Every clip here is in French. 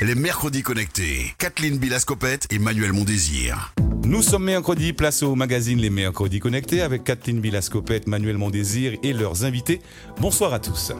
Les mercredis connectés. Kathleen Bilascopette et Manuel Mondésir. Nous sommes mercredi, place au magazine Les Mercredis Connectés avec Kathleen Bilascopette, Manuel Mondésir et leurs invités. Bonsoir à tous.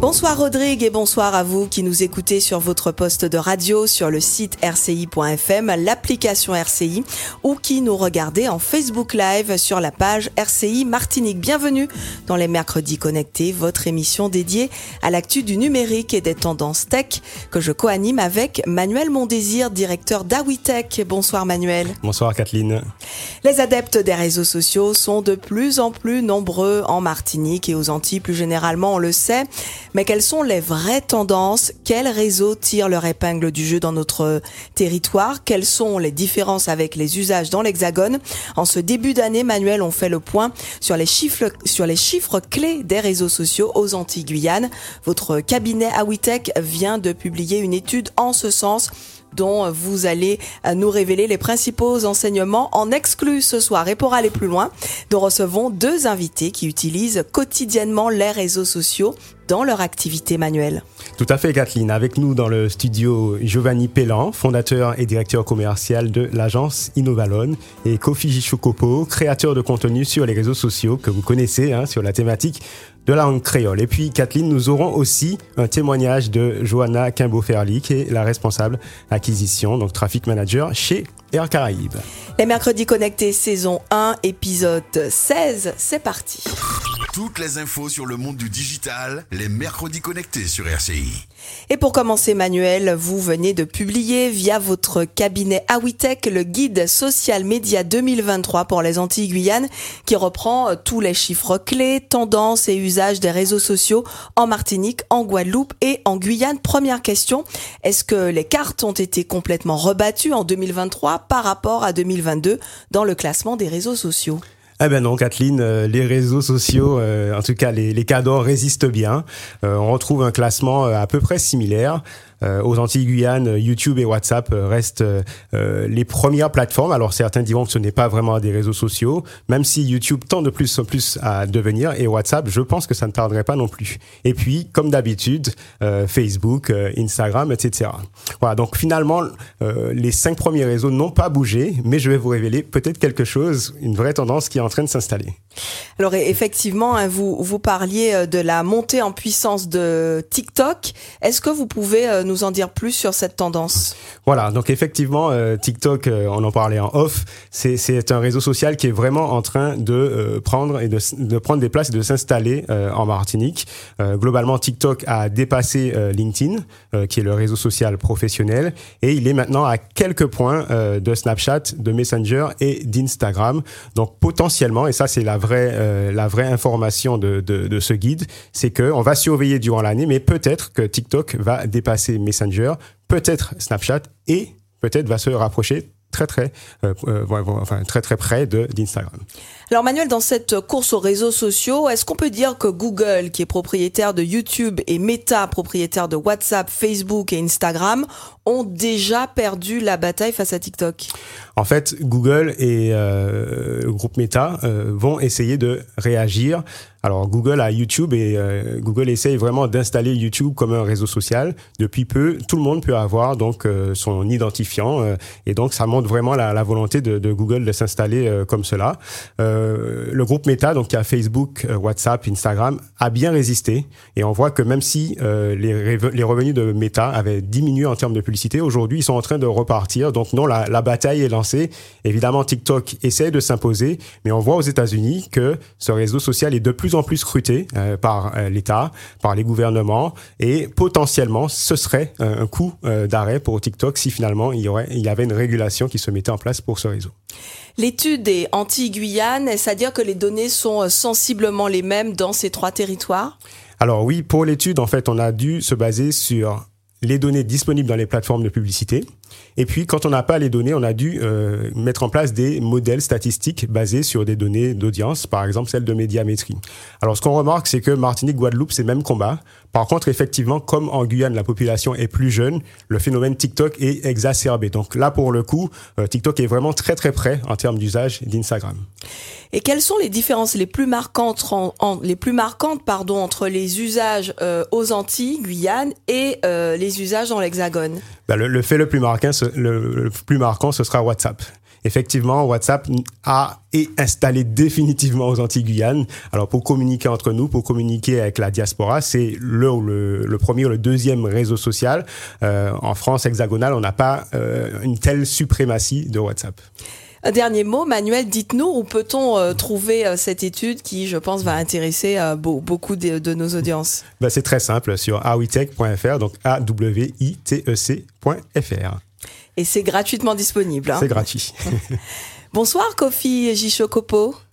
Bonsoir Rodrigue et bonsoir à vous qui nous écoutez sur votre poste de radio, sur le site rci.fm, l'application RCI ou qui nous regardez en Facebook Live sur la page RCI Martinique. Bienvenue dans Les Mercredis Connectés, votre émission dédiée à l'actu du numérique et des tendances tech que je co-anime avec Manuel Mondésir, directeur d'Awitech. Bonsoir Manuel. Bonsoir Kathleen. Les adeptes des réseaux sociaux sont de plus en plus nombreux en Martinique et aux Antilles plus généralement, on le sait. Mais quelles sont les vraies tendances? Quels réseaux tirent leur épingle du jeu dans notre territoire? Quelles sont les différences avec les usages dans l'Hexagone? En ce début d'année, Manuel, on fait le point sur les chiffres, sur les chiffres clés des réseaux sociaux aux Antilles Guyane. Votre cabinet Awitech vient de publier une étude en ce sens dont vous allez euh, nous révéler les principaux enseignements en exclu ce soir. Et pour aller plus loin, nous recevons deux invités qui utilisent quotidiennement les réseaux sociaux dans leur activité manuelle. Tout à fait, Kathleen. Avec nous dans le studio, Giovanni Pellan, fondateur et directeur commercial de l'agence Innovalone, et Kofi Chocopo, créateur de contenu sur les réseaux sociaux que vous connaissez hein, sur la thématique de la langue créole. Et puis, Kathleen, nous aurons aussi un témoignage de Johanna Kimbo-Ferli, qui est la responsable acquisition, donc traffic manager chez Air Caraïbes. Les mercredis connectés, saison 1, épisode 16, c'est parti. Toutes les infos sur le monde du digital, les mercredis connectés sur RCI. Et pour commencer, Manuel, vous venez de publier via votre cabinet Awitech le guide social média 2023 pour les Antilles Guyane qui reprend euh, tous les chiffres clés, tendances et usages des réseaux sociaux en Martinique, en Guadeloupe et en Guyane. Première question, est-ce que les cartes ont été complètement rebattues en 2023 par rapport à 2022 dans le classement des réseaux sociaux eh ben non, Kathleen, euh, les réseaux sociaux, euh, en tout cas les, les cadeaux résistent bien. Euh, on retrouve un classement à peu près similaire. Euh, aux Antilles Guyane, YouTube et WhatsApp euh, restent euh, les premières plateformes. Alors certains diront que ce n'est pas vraiment des réseaux sociaux, même si YouTube tend de plus en plus à devenir et WhatsApp, je pense que ça ne tarderait pas non plus. Et puis, comme d'habitude, Facebook, Instagram, etc. Voilà, donc finalement, les cinq premiers réseaux n'ont pas bougé, mais je vais vous révéler peut-être quelque chose, une vraie tendance qui est en train de s'installer. Alors effectivement, hein, vous, vous parliez de la montée en puissance de TikTok. Est-ce que vous pouvez nous en dire plus sur cette tendance Voilà, donc effectivement, euh, TikTok, euh, on en parlait en off, c'est un réseau social qui est vraiment en train de euh, prendre et de, de, prendre des places et de s'installer en Martinique. globalement, TikTok a dépassé LinkedIn, qui est le réseau social professionnel, et il est maintenant à quelques points de Snapchat, de Messenger et d'Instagram. Donc potentiellement, et ça c'est la vraie la vraie information de, de, de ce guide, c'est que on va surveiller durant l'année, mais peut-être que TikTok va dépasser Messenger, peut-être Snapchat et peut-être va se rapprocher très très euh, euh, enfin très très près d'Instagram. Alors Manuel, dans cette course aux réseaux sociaux, est-ce qu'on peut dire que Google, qui est propriétaire de YouTube, et Meta, propriétaire de WhatsApp, Facebook et Instagram, ont déjà perdu la bataille face à TikTok? En fait, Google et euh, le groupe Meta euh, vont essayer de réagir. Alors Google a YouTube et euh, Google essaye vraiment d'installer YouTube comme un réseau social. Depuis peu, tout le monde peut avoir donc euh, son identifiant euh, et donc ça montre vraiment la, la volonté de, de, Google de s'installer comme cela. Le groupe Meta, donc qui a Facebook, WhatsApp, Instagram, a bien résisté et on voit que même si les, les revenus de Meta avaient diminué en termes de publicité, aujourd'hui ils sont en train de repartir. Donc non, la, bataille est lancée. Évidemment, TikTok essaie de s'imposer, mais on voit aux États-Unis que ce réseau social est de plus en plus scruté euh, par euh, l'État, par les gouvernements, et potentiellement, ce serait euh, un coup d'arrêt pour TikTok si finalement il y, il y avait une régulation qui se mettait en place pour ce réseau. L'étude est anti-Guyane, est-ce à dire que les données sont sensiblement les mêmes dans ces trois territoires? Alors oui, pour l'étude, en fait, on a dû se baser sur les données disponibles dans les plateformes de publicité. Et puis, quand on n'a pas les données, on a dû euh, mettre en place des modèles statistiques basés sur des données d'audience, par exemple celles de médiamétrie. Alors, ce qu'on remarque, c'est que Martinique, Guadeloupe, c'est même combat. Par contre, effectivement, comme en Guyane, la population est plus jeune, le phénomène TikTok est exacerbé. Donc là, pour le coup, euh, TikTok est vraiment très très près en termes d'usage d'Instagram. Et quelles sont les différences les plus marquantes, en, les plus marquantes pardon, entre les usages euh, aux Antilles, Guyane, et euh, les usages dans l'Hexagone? Ben, le, fait le plus marquant, le, plus marquant, ce sera WhatsApp effectivement, WhatsApp a est installé définitivement aux Antilles-Guyane. Alors, pour communiquer entre nous, pour communiquer avec la diaspora, c'est le, le, premier ou le deuxième réseau social. Euh, en France hexagonale, on n'a pas euh, une telle suprématie de WhatsApp. Un dernier mot, Manuel, dites-nous où peut-on euh, trouver euh, cette étude qui, je pense, va intéresser euh, beaucoup de, nos audiences? Ben, C'est très simple sur awitech.fr, donc A-W-I-T-E-C.fr. Et c'est gratuitement disponible. Hein. C'est gratuit. Bonsoir Kofi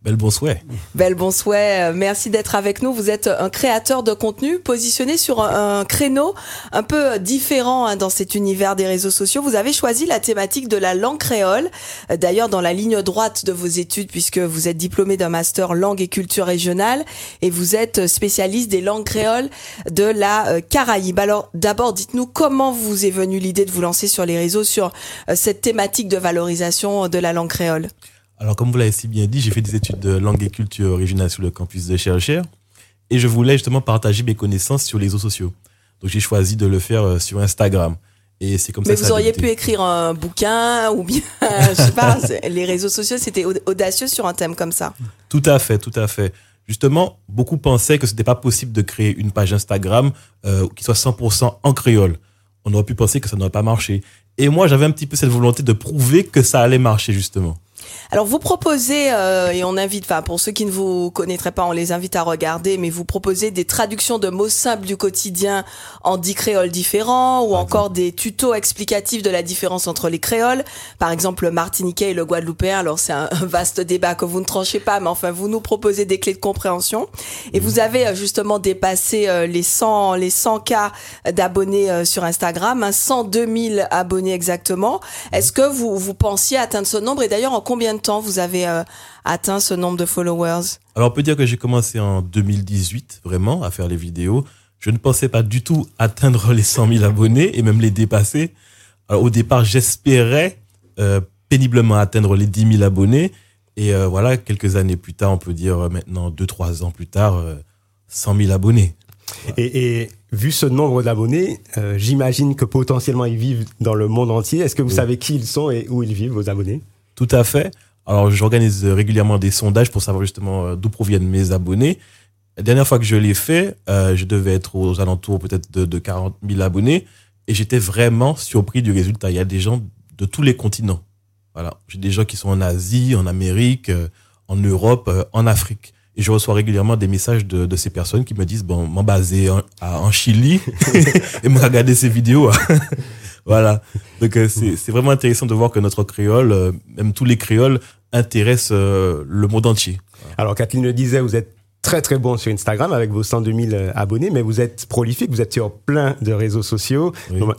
Jishokopo. Belle bonsoir. Belle bonsoir. Euh, merci d'être avec nous. Vous êtes un créateur de contenu positionné sur un, créneau un peu différent hein, dans cet univers des réseaux sociaux. Vous avez choisi la thématique de la langue créole. Euh, d'ailleurs, dans la ligne droite de vos études, puisque vous êtes diplômé d'un master langue et culture régionale et vous êtes spécialiste des langues créoles de la euh, Caraïbe. Alors, d'abord, dites-nous comment vous est venue l'idée de vous lancer sur les réseaux sur cette thématique de valorisation de la langue créole. Alors, comme vous l'avez si bien dit, j'ai fait des études de langue et culture originale sur le campus de Chercheur et je voulais justement partager mes connaissances sur les réseaux sociaux. Donc, j'ai choisi de le faire euh, sur Instagram. Et c'est comme Mais ça vous auriez pu écrire un bouquin ou bien, je sais pas, les réseaux sociaux, c'était audacieux sur un thème comme ça. Tout à fait, tout à fait. Justement, beaucoup pensaient que ce n'était pas possible de créer une page Instagram euh, qui soit 100% en créole. On aurait pu penser que ça n'aurait pas marché. Et moi, j'avais un petit peu cette volonté de prouver que ça allait marcher, justement. Alors vous proposez euh, et on invite, enfin pour ceux qui ne vous connaîtraient pas, on les invite à regarder, mais vous proposez des traductions de mots simples du quotidien en dix créoles différents ou encore des tutos explicatifs de la différence entre les créoles. Par exemple le martiniquais et le guadeloupéen. Alors c'est un, vaste débat que vous ne tranchez pas, mais enfin vous nous proposez des clés de compréhension. Et vous avez euh, justement dépassé euh, les 100 les 100 cas d'abonnés sur Instagram, hein, 102 000 abonnés exactement. Est-ce que vous vous pensiez atteindre ce nombre? Et d'ailleurs en combien de temps vous avez euh, atteint ce nombre de followers? Alors, on peut dire que j'ai commencé en 2018, vraiment, à faire les vidéos. Je ne pensais pas du tout atteindre les 100 000 abonnés et même les dépasser. au départ, j'espérais euh, péniblement atteindre les 10 000 abonnés. Et euh, voilà, quelques années plus tard, on peut dire maintenant 2-3 ans plus tard, 100 000 abonnés. Et, vu ce nombre d'abonnés, j'imagine que potentiellement ils vivent dans le monde entier. Est-ce que vous savez qui ils sont et où ils vivent, vos abonnés? Tout à fait. Alors, j'organise régulièrement des sondages pour savoir justement euh, d'où proviennent mes abonnés. La dernière fois que je l'ai fait, euh, je devais être aux alentours peut-être de, 40 000 abonnés et j'étais vraiment surpris du résultat. Il y a des gens de tous les continents. Voilà. J'ai des gens qui sont en Asie, en Amérique, euh, en Europe, en Afrique. Et je reçois régulièrement des messages de, ces personnes qui me disent, bon, m'en baser en, en Chili et me regarder ces vidéos. Voilà. Donc euh, c'est vraiment intéressant de voir que notre créole, euh, même tous les créoles, intéressent euh, le monde entier. Alors Kathleen le disait, vous êtes très très bon sur Instagram avec vos 102 000 abonnés, mais vous êtes prolifique, vous êtes sur plein de réseaux sociaux.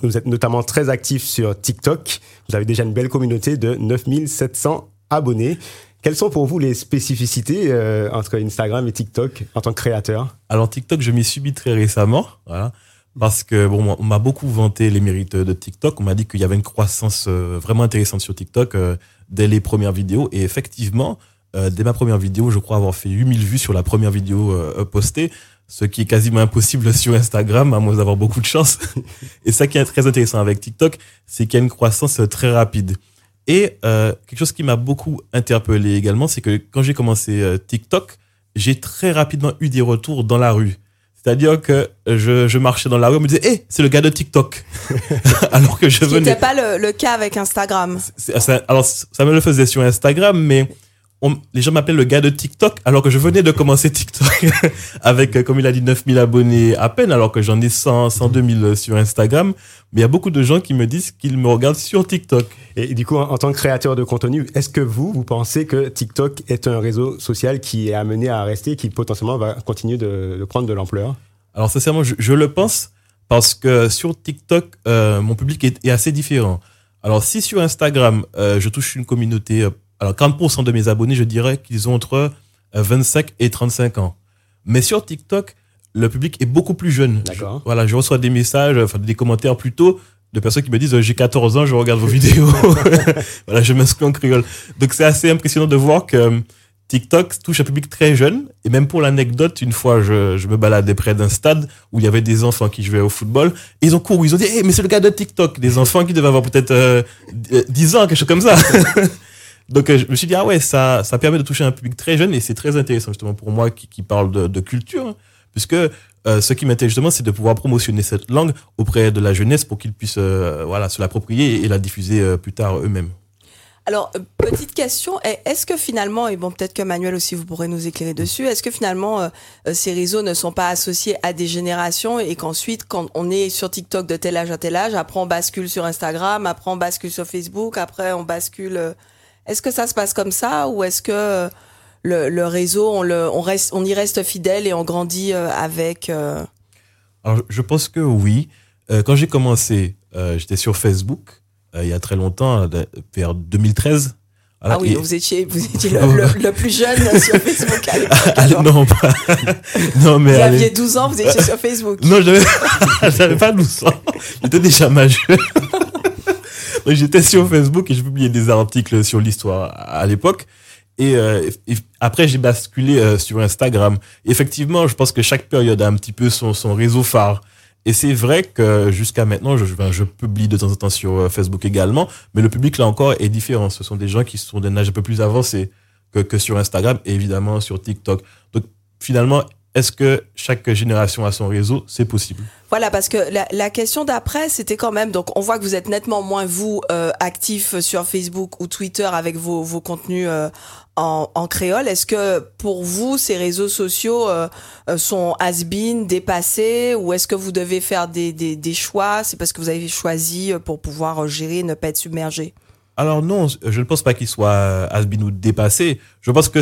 Vous êtes notamment très actif sur TikTok. Vous avez déjà une belle communauté de 9 700 abonnés. Quelles sont pour vous les spécificités entre Instagram et TikTok en tant que créateur? Alors TikTok, je m'y suis mis très récemment. Voilà. Parce que bon, on m'a beaucoup vanté les mérites de TikTok. On m'a dit qu'il y avait une croissance euh, vraiment intéressante sur TikTok euh, dès les premières vidéos. Et effectivement, euh, dès ma première vidéo, je crois avoir fait 8000 vues sur la première vidéo postée, ce qui est quasiment impossible sur Instagram, à moins d'avoir beaucoup de chance. Et ça qui est très intéressant avec TikTok, c'est qu'il y a une croissance très rapide. Et quelque chose qui m'a beaucoup interpellé également, c'est que quand j'ai commencé TikTok, j'ai très rapidement eu des retours dans la rue. C'est-à-dire que je, je, marchais dans la rue, on me disait, hé, c'est le gars de TikTok. alors que je Ce venais. C'était pas le, le, cas avec Instagram. alors, ça me le faisait sur Instagram, mais les gens m'appelaient le gars de TikTok alors que je venais de commencer TikTok avec, euh, comme il a dit, 9000 abonnés à peine alors que j'en ai 100, 102 000 sur Instagram. Mais il y a beaucoup de gens qui me disent qu'ils me regardent sur TikTok. Et, du coup, en, tant que créateur de contenu, est-ce que vous, vous pensez que TikTok est un réseau social qui est amené à rester, qui potentiellement va continuer de, prendre de l'ampleur? Alors sincèrement, je, le pense parce que sur TikTok, euh, mon public est, assez différent. Alors si sur Instagram, euh, je touche une communauté alors, 40% de mes abonnés, je dirais qu'ils ont entre 25 euh, et 35 ans. Mais sur TikTok, le public est beaucoup plus jeune. D'accord. Voilà, je reçois des messages, enfin des commentaires plutôt de personnes qui me disent j'ai 14 ans, je regarde vos vidéos. voilà, je m'inscris en créole. Donc c'est assez impressionnant de voir que TikTok touche un public très jeune. Et même pour l'anecdote, une fois, je, je me baladais près d'un stade où il y avait des enfants qui jouaient au football. Et ils ont couru, ils ont dit, hey, mais c'est le gars de TikTok. Des enfants qui devaient avoir peut-être euh, 10 ans, quelque chose comme ça. Donc euh, je me suis dit, ah ouais, ça, ça permet de toucher un public très jeune et c'est très intéressant justement pour moi qui, qui parle de, de culture. puisque euh, ce qui m'intéresse justement, c'est de pouvoir promotionner cette langue auprès de la jeunesse pour qu'ils puissent euh, voilà, se l'approprier et, la diffuser plus tard eux-mêmes. Alors, petite question, est- est-ce que finalement, et bon, peut-être que Manuel aussi, vous pourrez nous éclairer dessus, est-ce que finalement, ces réseaux ne sont pas associés à des générations et qu'ensuite, quand on est sur TikTok de tel âge à tel âge, après on bascule sur Instagram, après on bascule sur Facebook, après on bascule... Est-ce que ça se passe comme ça ou est-ce que euh, le, le réseau, on, le, on, reste, on y reste fidèle et on grandit euh, avec... euh, Alors, je- pense que oui. Euh, quand j'ai commencé, euh, j'étais sur Facebook il y a très longtemps, vers 2013. Voilà, Ah oui, et- vous étiez, vous étiez le, le- le plus jeune sur Facebook à l'époque. Allez, alors. non, pas. non, mais Vous allez. aviez 12 ans, vous étiez sur Facebook. Non, j'avais, j'avais pas 12 ans. J'étais déjà majeur. J'étais sur Facebook et je publiais des articles sur l'histoire à l'époque. Et, euh, après, j'ai basculé euh, sur Instagram. Effectivement, je pense que chaque période a un petit peu son, réseau phare. Et c'est vrai que jusqu'à maintenant, je, publie de temps en temps sur euh, Facebook également, mais le public là encore est différent. Ce sont des gens qui sont d'un âge un peu plus avancé que sur Instagram et évidemment sur TikTok. Donc finalement, est-ce que chaque génération a son réseau? C'est possible. Voilà, parce que la, la question d'après, c'était quand même, donc on voit que vous êtes nettement moins, vous, euh, actif sur Facebook ou Twitter avec vos, vos contenus euh, en, en créole. Est-ce que pour vous, ces réseaux sociaux euh, euh, sont has-been, dépassés, ou est-ce que vous devez faire des, des, des choix? C'est parce que vous avez choisi pour pouvoir gérer, et ne pas être submergé Alors non, je ne pense pas qu'il soit euh, has-been ou dépassé. Je pense que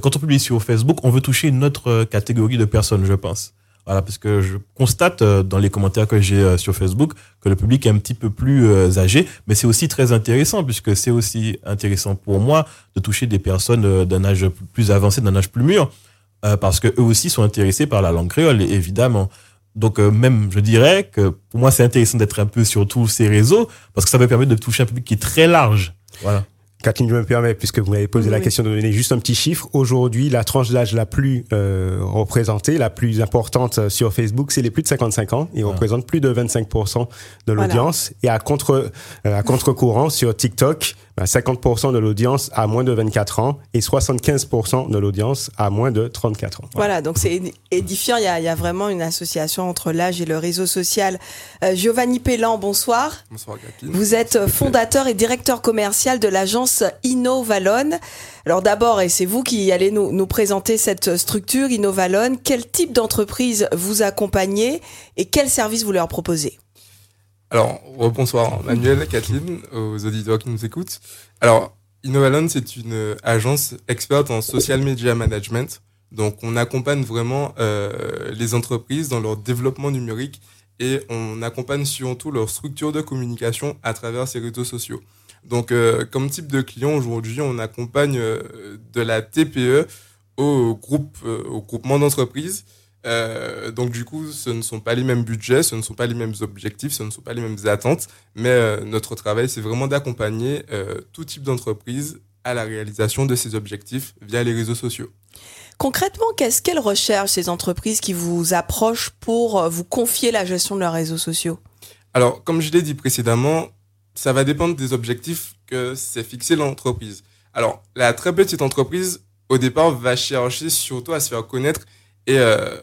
quand on publie sur Facebook, on veut toucher une autre euh, catégorie de personnes, je pense. Voilà, parce que je constate euh, dans les commentaires que j'ai euh, sur Facebook que le public est un petit peu plus âgé, mais c'est aussi très intéressant puisque c'est aussi intéressant pour moi de toucher des personnes d'un âge plus avancé, d'un âge plus mûr, parce que eux aussi sont intéressés par la langue créole, évidemment. Donc même, je dirais que pour moi, c'est intéressant d'être un peu sur tous ces réseaux parce que ça me permet de toucher un public qui est très large. Voilà. Catherine, je me permets, puisque vous m'avez posé Oui, la question de donner juste un petit chiffre. Aujourd'hui, la tranche d'âge la plus euh, représentée, la plus importante euh, sur Facebook, c'est les plus de 55 ans. Ils Ah. représentent plus de 25% de Voilà. l'audience. Et à contre euh, à contre-courant sur TikTok, 50% de l'audience a moins de 24 ans et 75% de l'audience a moins de 34 ans. Voilà, donc c'est édifiant. Il y, a, il y a vraiment une association entre l'âge et le réseau social. Euh, Giovanni Pellan, bonsoir. Bonsoir. Vous êtes fondateur et directeur commercial de l'agence Innovalon. Alors d'abord, et c'est vous qui allez nous, nous présenter cette structure Innovalon, quel type d'entreprise vous accompagnez et quels services vous leur proposez? Alors, bonsoir Manuel, Kathleen, aux auditeurs qui nous écoutent. Alors, Innovalon, c'est une euh, agence experte en social media management. Donc, on accompagne vraiment euh, les entreprises dans leur développement numérique et on accompagne surtout leur structure de communication à travers ces réseaux sociaux. Donc, euh, comme type de client, aujourd'hui, on accompagne de la TPE au groupe, au groupement d'entreprises. Euh, donc du coup, ce ne sont pas les mêmes budgets, ce ne sont pas les mêmes objectifs, ce ne sont pas les mêmes attentes, mais euh, notre travail, c'est vraiment d'accompagner euh, tout type d'entreprise à la réalisation de ces objectifs via les réseaux sociaux. Concrètement, qu'est-ce qu'elles recherchent ces entreprises qui vous approchent pour vous confier la gestion de leurs réseaux sociaux? Alors, comme je l'ai dit précédemment, ça va dépendre des objectifs que s'est fixé l'entreprise. Alors, la très petite entreprise, au départ, va chercher surtout à se faire connaître et, euh,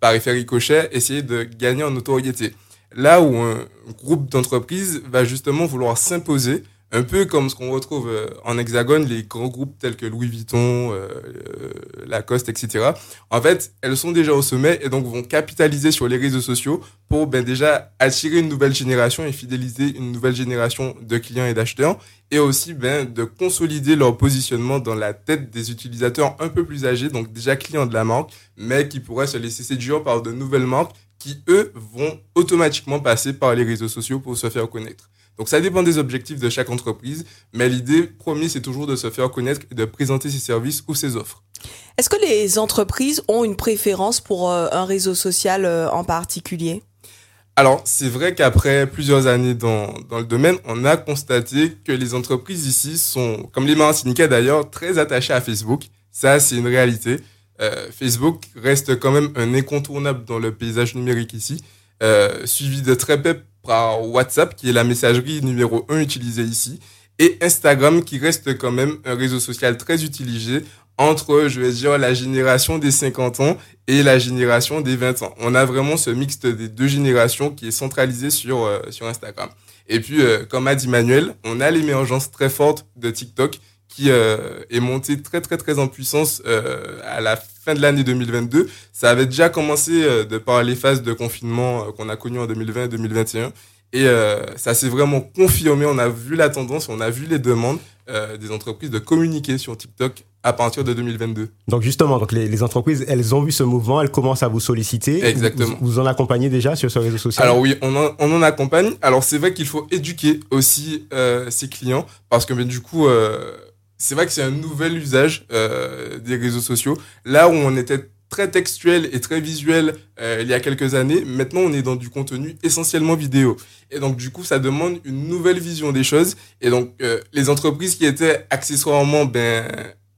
par effet ricochet, essayer de gagner en notoriété. Là où un groupe d'entreprises va justement vouloir s'imposer, un peu comme ce qu'on retrouve euh, en hexagone, les grands groupes tels que Louis Vuitton, euh, euh, Lacoste, etc. En fait, elles sont déjà au sommet et donc vont capitaliser sur les réseaux sociaux pour ben, déjà attirer une nouvelle génération et fidéliser une nouvelle génération de clients et d'acheteurs et aussi ben, de consolider leur positionnement dans la tête des utilisateurs un peu plus âgés, donc déjà clients de la marque, mais qui pourraient se laisser séduire par de nouvelles marques qui, eux, vont automatiquement passer par les réseaux sociaux pour se faire connaître. Donc ça dépend des objectifs de chaque entreprise, mais l'idée première, c'est toujours de se faire connaître et de présenter ses services ou ses offres. Est-ce que les entreprises ont une préférence pour euh, un réseau social euh, en particulier? Alors, c'est vrai qu'après plusieurs années dans, dans le domaine, on a constaté que les entreprises ici sont, comme les marins syndicats d'ailleurs, très attachées à Facebook. Ça, c'est une réalité. Euh, Facebook reste quand même un incontournable dans le paysage numérique ici, euh, suivi de très peu par WhatsApp, qui est la messagerie numéro un utilisée ici, et Instagram, qui reste quand même un réseau social très utilisé entre, je vais dire, la génération des 50 ans et la génération des 20 ans. On a vraiment ce mixte des deux générations qui est centralisé sur, euh, sur Instagram. Et puis, euh, comme a dit Manuel, on a l'émergence très forte de TikTok qui euh, est monté très très très en puissance euh, à la fin de l'année 2022. Ça avait déjà commencé euh, de par les phases de confinement qu'on a connues en 2020 et 2021. Et ça s'est vraiment confirmé. On a vu la tendance, on a vu les demandes des entreprises de communiquer sur TikTok à partir de 2022. Donc justement, donc les, les, entreprises, elles ont vu ce mouvement, elles commencent à vous solliciter. Exactement. Vous, vous en accompagnez déjà sur ce réseau social? Alors oui, on en, on en accompagne. Alors c'est vrai qu'il faut éduquer aussi euh, ses clients parce que mais, du coup, euh, c'est vrai que c'est un nouvel usage euh, des réseaux sociaux. Là où on était très textuel et très visuel euh, il y a quelques années, maintenant on est dans du contenu essentiellement vidéo. Et donc du coup, ça demande une nouvelle vision des choses. Et donc euh, les entreprises qui étaient accessoirement ben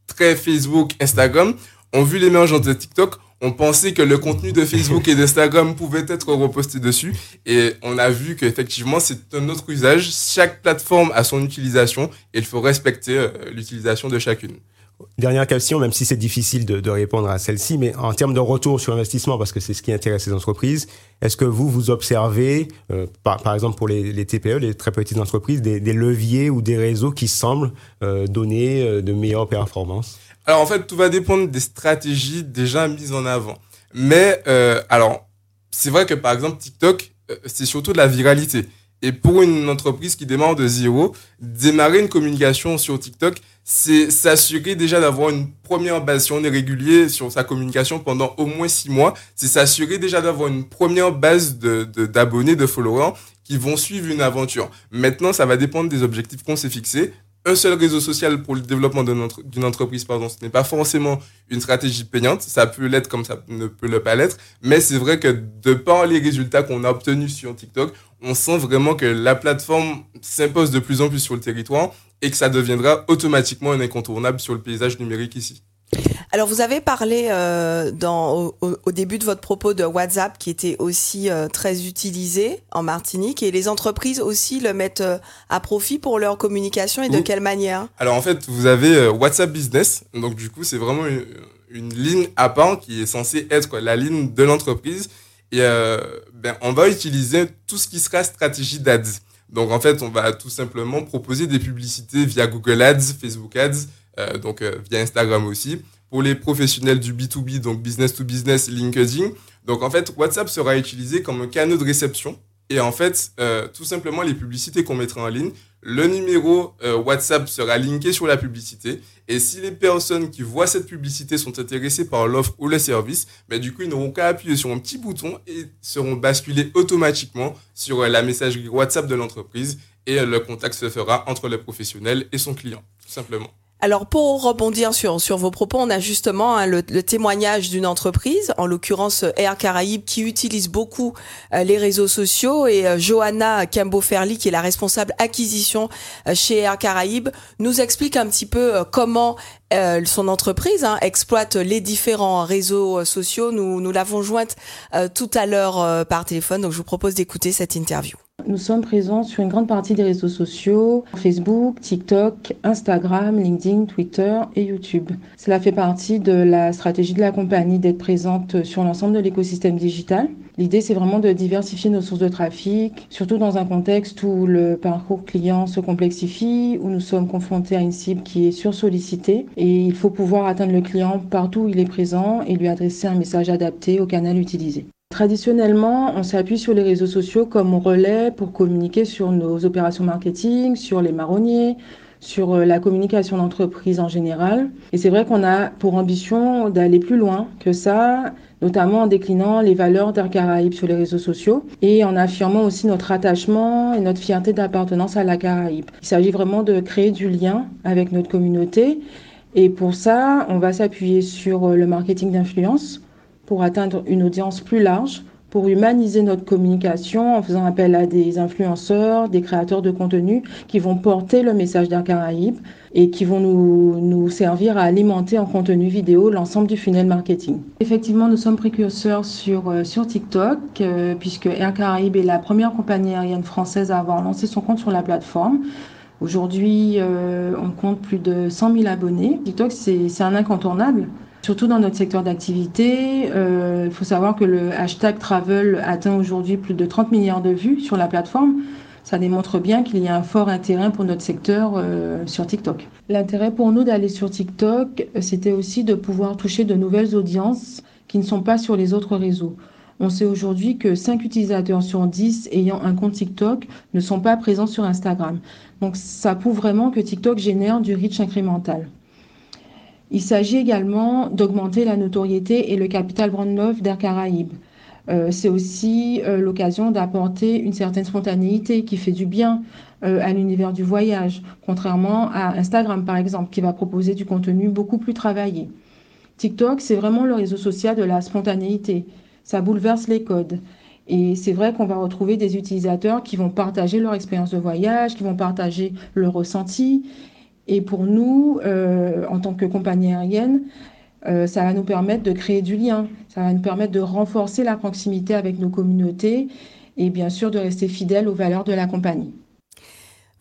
très Facebook, Instagram ont vu l'émergence de TikTok on pensait que le contenu de Facebook et d'Instagram pouvait être reposté dessus. Et on a vu qu'effectivement, c'est un autre usage. Chaque plateforme a son utilisation et il faut respecter euh, l'utilisation de chacune. Dernière question, même si c'est difficile de, répondre à celle-ci, mais en termes de retour sur investissement, parce que c'est ce qui intéresse les entreprises, est-ce que vous, vous observez, euh, par, exemple pour les, TPE, les très petites entreprises, des, leviers ou des réseaux qui semblent euh, donner de meilleures performances? Alors en fait, tout va dépendre des stratégies déjà mises en avant. Mais euh, alors, c'est vrai que par exemple TikTok, euh, c'est surtout de la viralité. Et pour une entreprise qui démarre de zéro, démarrer une communication sur TikTok, c'est s'assurer déjà d'avoir une première base. Si on est régulier sur sa communication pendant au moins six mois, c'est s'assurer déjà d'avoir une première base de d'abonnés, de, de followers qui vont suivre une aventure. Maintenant, ça va dépendre des objectifs qu'on s'est fixés un seul réseau social pour le développement d'une entreprise, pardon, ce n'est pas forcément une stratégie payante. Ça peut l'être comme ça ne peut le pas l'être. Mais c'est vrai que de par les résultats qu'on a obtenus sur TikTok, on sent vraiment que la plateforme s'impose de plus en plus sur le territoire et que ça deviendra automatiquement un incontournable sur le paysage numérique ici. Alors vous avez parlé euh, dans, au, au, début de votre propos de WhatsApp qui était aussi euh, très utilisé en Martinique et les entreprises aussi le mettent euh, à profit pour leur communication et de quelle manière? Alors en fait vous avez WhatsApp Business. Donc du coup c'est vraiment une, une, ligne à part qui est censée être la ligne de l'entreprise. Et ben, on va utiliser tout ce qui sera stratégie d'ads. Donc en fait on va tout simplement proposer des publicités via Google Ads, Facebook Ads, euh, donc via Instagram aussi pour les professionnels du B2B, donc business to business, LinkedIn. Donc en fait, WhatsApp sera utilisé comme un canal de réception. Et en fait, euh, tout simplement, les publicités qu'on mettra en ligne, le numéro euh, WhatsApp sera linké sur la publicité. Et si les personnes qui voient cette publicité sont intéressées par l'offre ou le service, ben, du coup, ils n'auront qu'à appuyer sur un petit bouton et seront basculés automatiquement sur euh, la messagerie WhatsApp de l'entreprise. Et le contact se fera entre le professionnel et son client, tout simplement. Alors pour rebondir sur sur vos propos, on a justement hein, le, témoignage d'une entreprise, en l'occurrence Air Caraïbes, qui utilise beaucoup euh, les réseaux sociaux et euh, Johanna Cambo-Ferli, qui est la responsable acquisition euh, chez Air Caraïbes, nous explique un petit peu euh, comment son entreprise hein, exploite les différents réseaux sociaux. Nous nous l'avons jointe tout à l'heure par téléphone, donc je vous propose d'écouter cette interview. Nous sommes présents sur une grande partie des réseaux sociaux, Facebook, TikTok, Instagram, LinkedIn, Twitter et YouTube. Cela fait partie de la stratégie de la compagnie d'être présente sur l'ensemble de l'écosystème digital. L'idée, c'est vraiment de diversifier nos sources de trafic, surtout dans un contexte où le parcours client se complexifie, où nous sommes confrontés à une cible qui est sursollicitée et il faut pouvoir atteindre le client partout où il est présent et lui adresser un message adapté au canal utilisé. Traditionnellement, on s'appuie sur les réseaux sociaux comme relais pour communiquer sur nos opérations marketing, sur les marronniers, sur la communication d'entreprise en général. Et c'est vrai qu'on a pour ambition d'aller plus loin que ça, notamment en déclinant les valeurs d'Air Caraïbes sur les réseaux sociaux et en affirmant aussi notre attachement et notre fierté d'appartenance à la Caraïbe. Il s'agit vraiment de créer du lien avec notre communauté. Et pour ça, on va s'appuyer sur le marketing d'influence pour atteindre une audience plus large, pour humaniser notre communication en faisant appel à des influenceurs, des créateurs de contenu qui vont porter le message d'Air Caraïbes et qui vont nous, nous servir à alimenter en contenu vidéo l'ensemble du funnel marketing. Effectivement, nous sommes précurseurs sur, euh, sur TikTok, euh, puisque Air Caraïbes est la première compagnie aérienne française à avoir lancé son compte sur la plateforme. Aujourd'hui, euh, on compte plus de 100 000 abonnés. TikTok, c'est un incontournable. Surtout dans notre secteur d'activité, il faut savoir que le hashtag travel atteint aujourd'hui plus de 30 milliards de vues sur la plateforme ça démontre bien qu'il y a un fort intérêt pour notre secteur euh, sur TikTok. L'intérêt pour nous d'aller sur TikTok, c'était aussi de pouvoir toucher de nouvelles audiences qui ne sont pas sur les autres réseaux. On sait aujourd'hui que 5 utilisateurs sur 10 ayant un compte TikTok ne sont pas présents sur Instagram. Donc ça prouve vraiment que TikTok génère du reach incrémental. Il s'agit également d'augmenter la notoriété et le capital brand love d'Air Caraïbes. Euh, c'est aussi euh, l'occasion d'apporter une certaine spontanéité qui fait du bien euh, à l'univers du voyage, contrairement à Instagram par exemple, qui va proposer du contenu beaucoup plus travaillé. TikTok, c'est vraiment le réseau social de la spontanéité. Ça bouleverse les codes. Et c'est vrai qu'on va retrouver des utilisateurs qui vont partager leur expérience de voyage, qui vont partager leur ressenti. Et pour nous, en tant que compagnie aérienne, euh, ça va nous permettre de créer du lien, ça va nous permettre de renforcer la proximité avec nos communautés et bien sûr de rester fidèles aux valeurs de la compagnie.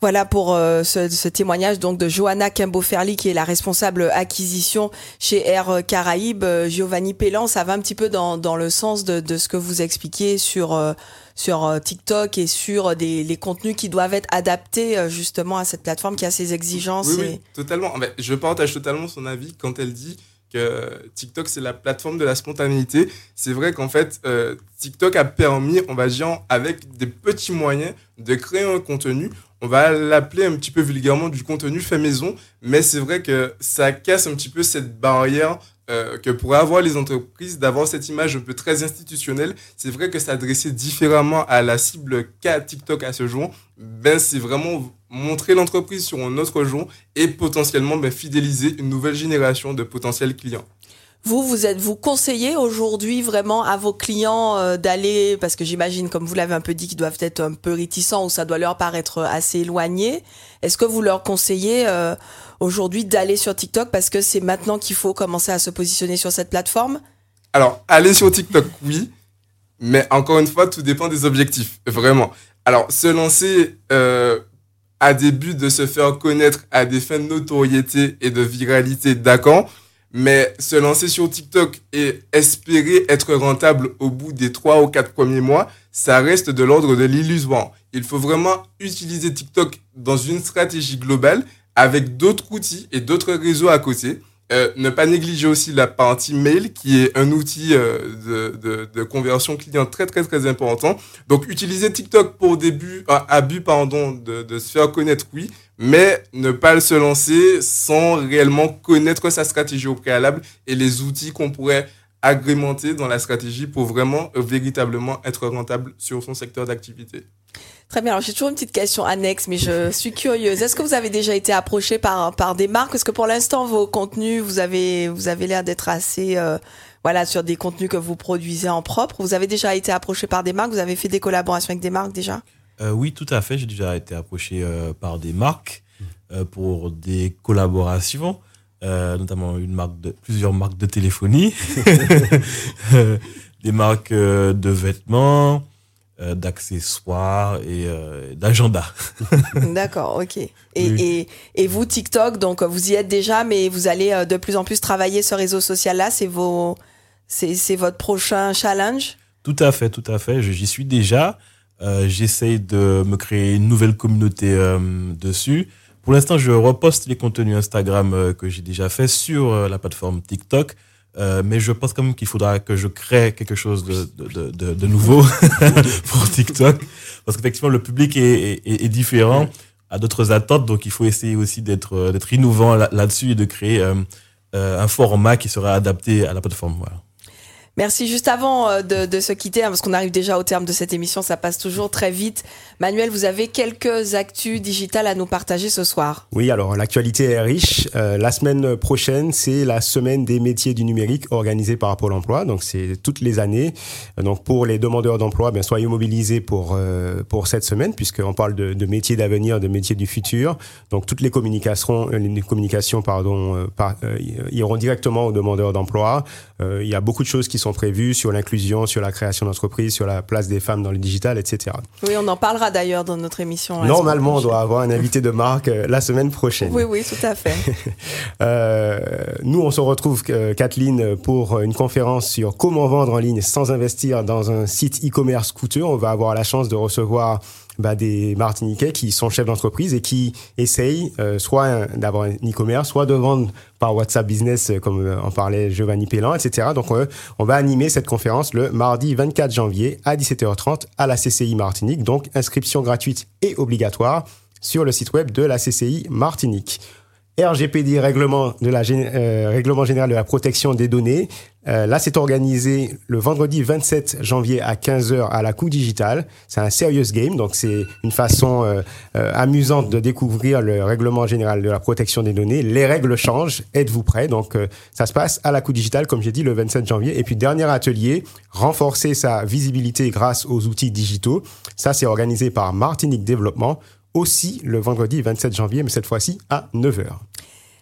Voilà pour euh, ce, témoignage donc de Johanna Kimbo-Ferli qui est la responsable acquisition chez Air Caraïbes. Euh, Giovanni Pellan, ça va un petit peu dans, le sens de, de ce que vous expliquez sur sur TikTok et sur des, les contenus qui doivent être adaptés justement à cette plateforme qui a ses exigences. Oui, oui totalement. Je partage totalement son avis quand elle dit que TikTok, c'est la plateforme de la spontanéité. C'est vrai qu'en fait, euh, TikTok a permis, on va dire, avec des petits moyens, de créer un contenu. On va l'appeler un petit peu vulgairement du contenu fait maison, mais c'est vrai que ça casse un petit peu cette barrière euh, que pourraient avoir les entreprises d'avoir cette image un peu très institutionnelle. C'est vrai que s'adresser différemment à la cible qu'a TikTok à ce jour, ben c'est vraiment montrer l'entreprise sur un autre jour et potentiellement ben, fidéliser une nouvelle génération de potentiels clients. Vous, vous êtes vous conseillez aujourd'hui vraiment à vos clients euh, d'aller parce que j'imagine, comme vous l'avez un peu dit, qu'ils doivent être un peu réticents ou ça doit leur paraître assez éloigné. Est-ce que vous leur conseillez euh, aujourd'hui d'aller sur TikTok parce que c'est maintenant qu'il faut commencer à se positionner sur cette plateforme? Alors, aller sur TikTok, oui, mais encore une fois, tout dépend des objectifs, vraiment. Alors, se lancer euh, à des buts de se faire connaître à des fins de notoriété et de viralité, d'accord? Mais se lancer sur TikTok et espérer être rentable au bout des trois ou quatre premiers mois, ça reste de l'ordre de l'illusoire. Il faut vraiment utiliser TikTok dans une stratégie globale avec d'autres outils et d'autres réseaux à côté. Euh, ne pas négliger aussi la partie mail qui est un outil euh, de, de, de, conversion client très très très important. Donc utiliser TikTok pour début, euh, à but pardon de, de se faire connaître oui, mais ne pas se lancer sans réellement connaître sa stratégie au préalable et les outils qu'on pourrait agrémenter dans la stratégie pour vraiment véritablement être rentable sur son secteur d'activité. Très bien. Alors, j'ai toujours une petite question annexe, mais je suis curieuse. Est-ce que vous avez déjà été approché par, par des marques? Parce que pour l'instant, vos contenus, vous avez, vous avez l'air d'être assez, euh, voilà, sur des contenus que vous produisez en propre. Vous avez déjà été approché par des marques? Vous avez fait des collaborations avec des marques déjà? Euh, oui, tout à fait. J'ai déjà été approché euh, par des marques pour des collaborations. notamment une marque de, plusieurs marques de téléphonie, des marques de vêtements, euh, d'accessoires et euh, d'agenda. D'accord, ok. Et, et, et, vous, TikTok, donc vous y êtes déjà, mais vous allez euh, de plus en plus travailler ce réseau social-là. C'est vos, c'est votre prochain challenge? Tout à fait, tout à fait. J'y suis déjà. Euh, J'essaye de me créer une nouvelle communauté dessus. Pour l'instant, je reposte les contenus Instagram que j'ai déjà fait sur la plateforme TikTok. Euh, mais je pense quand même qu'il faudra que je crée quelque chose de, de, de, de nouveau pour TikTok. Parce qu'effectivement, le public est, est, est différent, a d'autres attentes. Donc, il faut essayer aussi d'être euh, innovant là-dessus et de créer euh, euh, un format qui sera adapté à la plateforme. Voilà. Merci. Juste avant euh, de, se quitter, hein, parce qu'on arrive déjà au terme de cette émission, ça passe toujours très vite. Manuel, vous avez quelques actus digitales à nous partager ce soir. Oui, alors l'actualité est riche. Euh, la semaine prochaine, c'est la semaine des métiers du numérique organisée par Pôle Emploi. Donc c'est toutes les années. Donc pour les demandeurs d'emploi, bien soyez mobilisés pour euh, pour cette semaine, puisqu'on parle de, métiers d'avenir, de métiers du futur. Donc toutes les communications, les communications, pardon, par- iront directement aux demandeurs d'emploi. Il y a beaucoup de choses qui sont prévues sur l'inclusion, sur la création d'entreprises, sur la place des femmes dans le digital, etc. Oui, on en parlera d'ailleurs dans notre émission. la Normalement, on doit avoir un invité de marque euh, la semaine prochaine. prochaine. Oui, oui, tout à fait. Euh, nous, on se retrouve, euh, Kathleen, pour une conférence sur comment vendre en ligne sans investir dans un site e-commerce coûteux. On va avoir la chance de recevoir bah, des Martiniquais qui sont chefs d'entreprise et qui essayent euh, soit d'avoir un e-commerce, soit de vendre par WhatsApp Business, euh, comme euh, en parlait Giovanni Pellan, etc. Donc, on va animer cette conférence le mardi 24 janvier à 17h30 à la CCI Martinique. Donc, inscription gratuite et obligatoire sur le site web de la CCI Martinique. RGPD, règlement, de la, règlement général de la protection des données. Euh, là, c'est organisé le vendredi 27 janvier à 15h à la Coup Digital. C'est un serious game, donc c'est une façon euh, euh, amusante de découvrir le règlement général de la protection des données. Les règles changent. Êtes-vous prêts Donc, euh, ça se passe à la Coup Digital, comme j'ai dit, le 27 janvier. Et puis, dernier atelier, renforcer sa visibilité grâce aux outils digitaux. Ça, c'est organisé par Martinique Développement aussi le vendredi 27 janvier, mais cette fois-ci à 9h.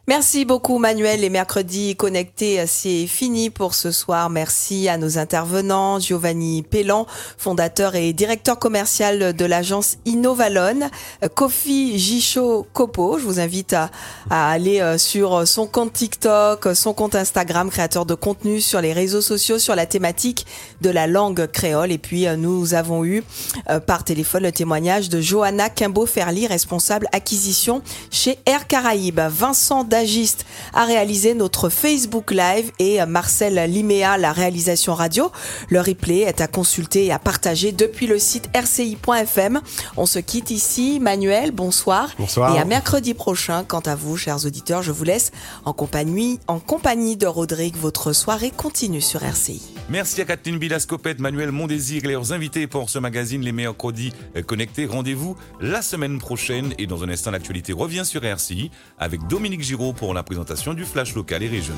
Merci beaucoup Manuel. Les mercredis connectés, c'est fini pour ce soir. Merci à nos intervenants, Giovanni Pellan, fondateur et directeur commercial de l'agence Innovalon, euh, Kofi Gichot Copo. Je vous invite à, aller euh, sur son compte TikTok, son compte Instagram, créateur de contenu sur les réseaux sociaux sur la thématique de la langue créole. Et puis euh, nous avons eu euh, par téléphone le témoignage de Johanna Quimbo-Ferly, responsable acquisition chez Air Caraïbes. Vincent Dagiste a réalisé notre Facebook Live et euh, Marcel Liméa la réalisation radio. Le replay est à consulter et à partager depuis le site rci.fm. On se quitte ici. Manuel, bonsoir. Bonsoir. Et à mercredi prochain. Quant à vous, chers auditeurs, je vous laisse en compagnie, en compagnie de Rodrigue. Votre soirée continue sur RCI. Merci à Catherine Bilascopette, Manuel Mondésir et leurs invités pour ce magazine Les Mercredis Connectés. Rendez-vous la semaine prochaine et dans un instant l'actualité revient sur RCI avec Dominique Giraud pour la présentation du Flash local et régional.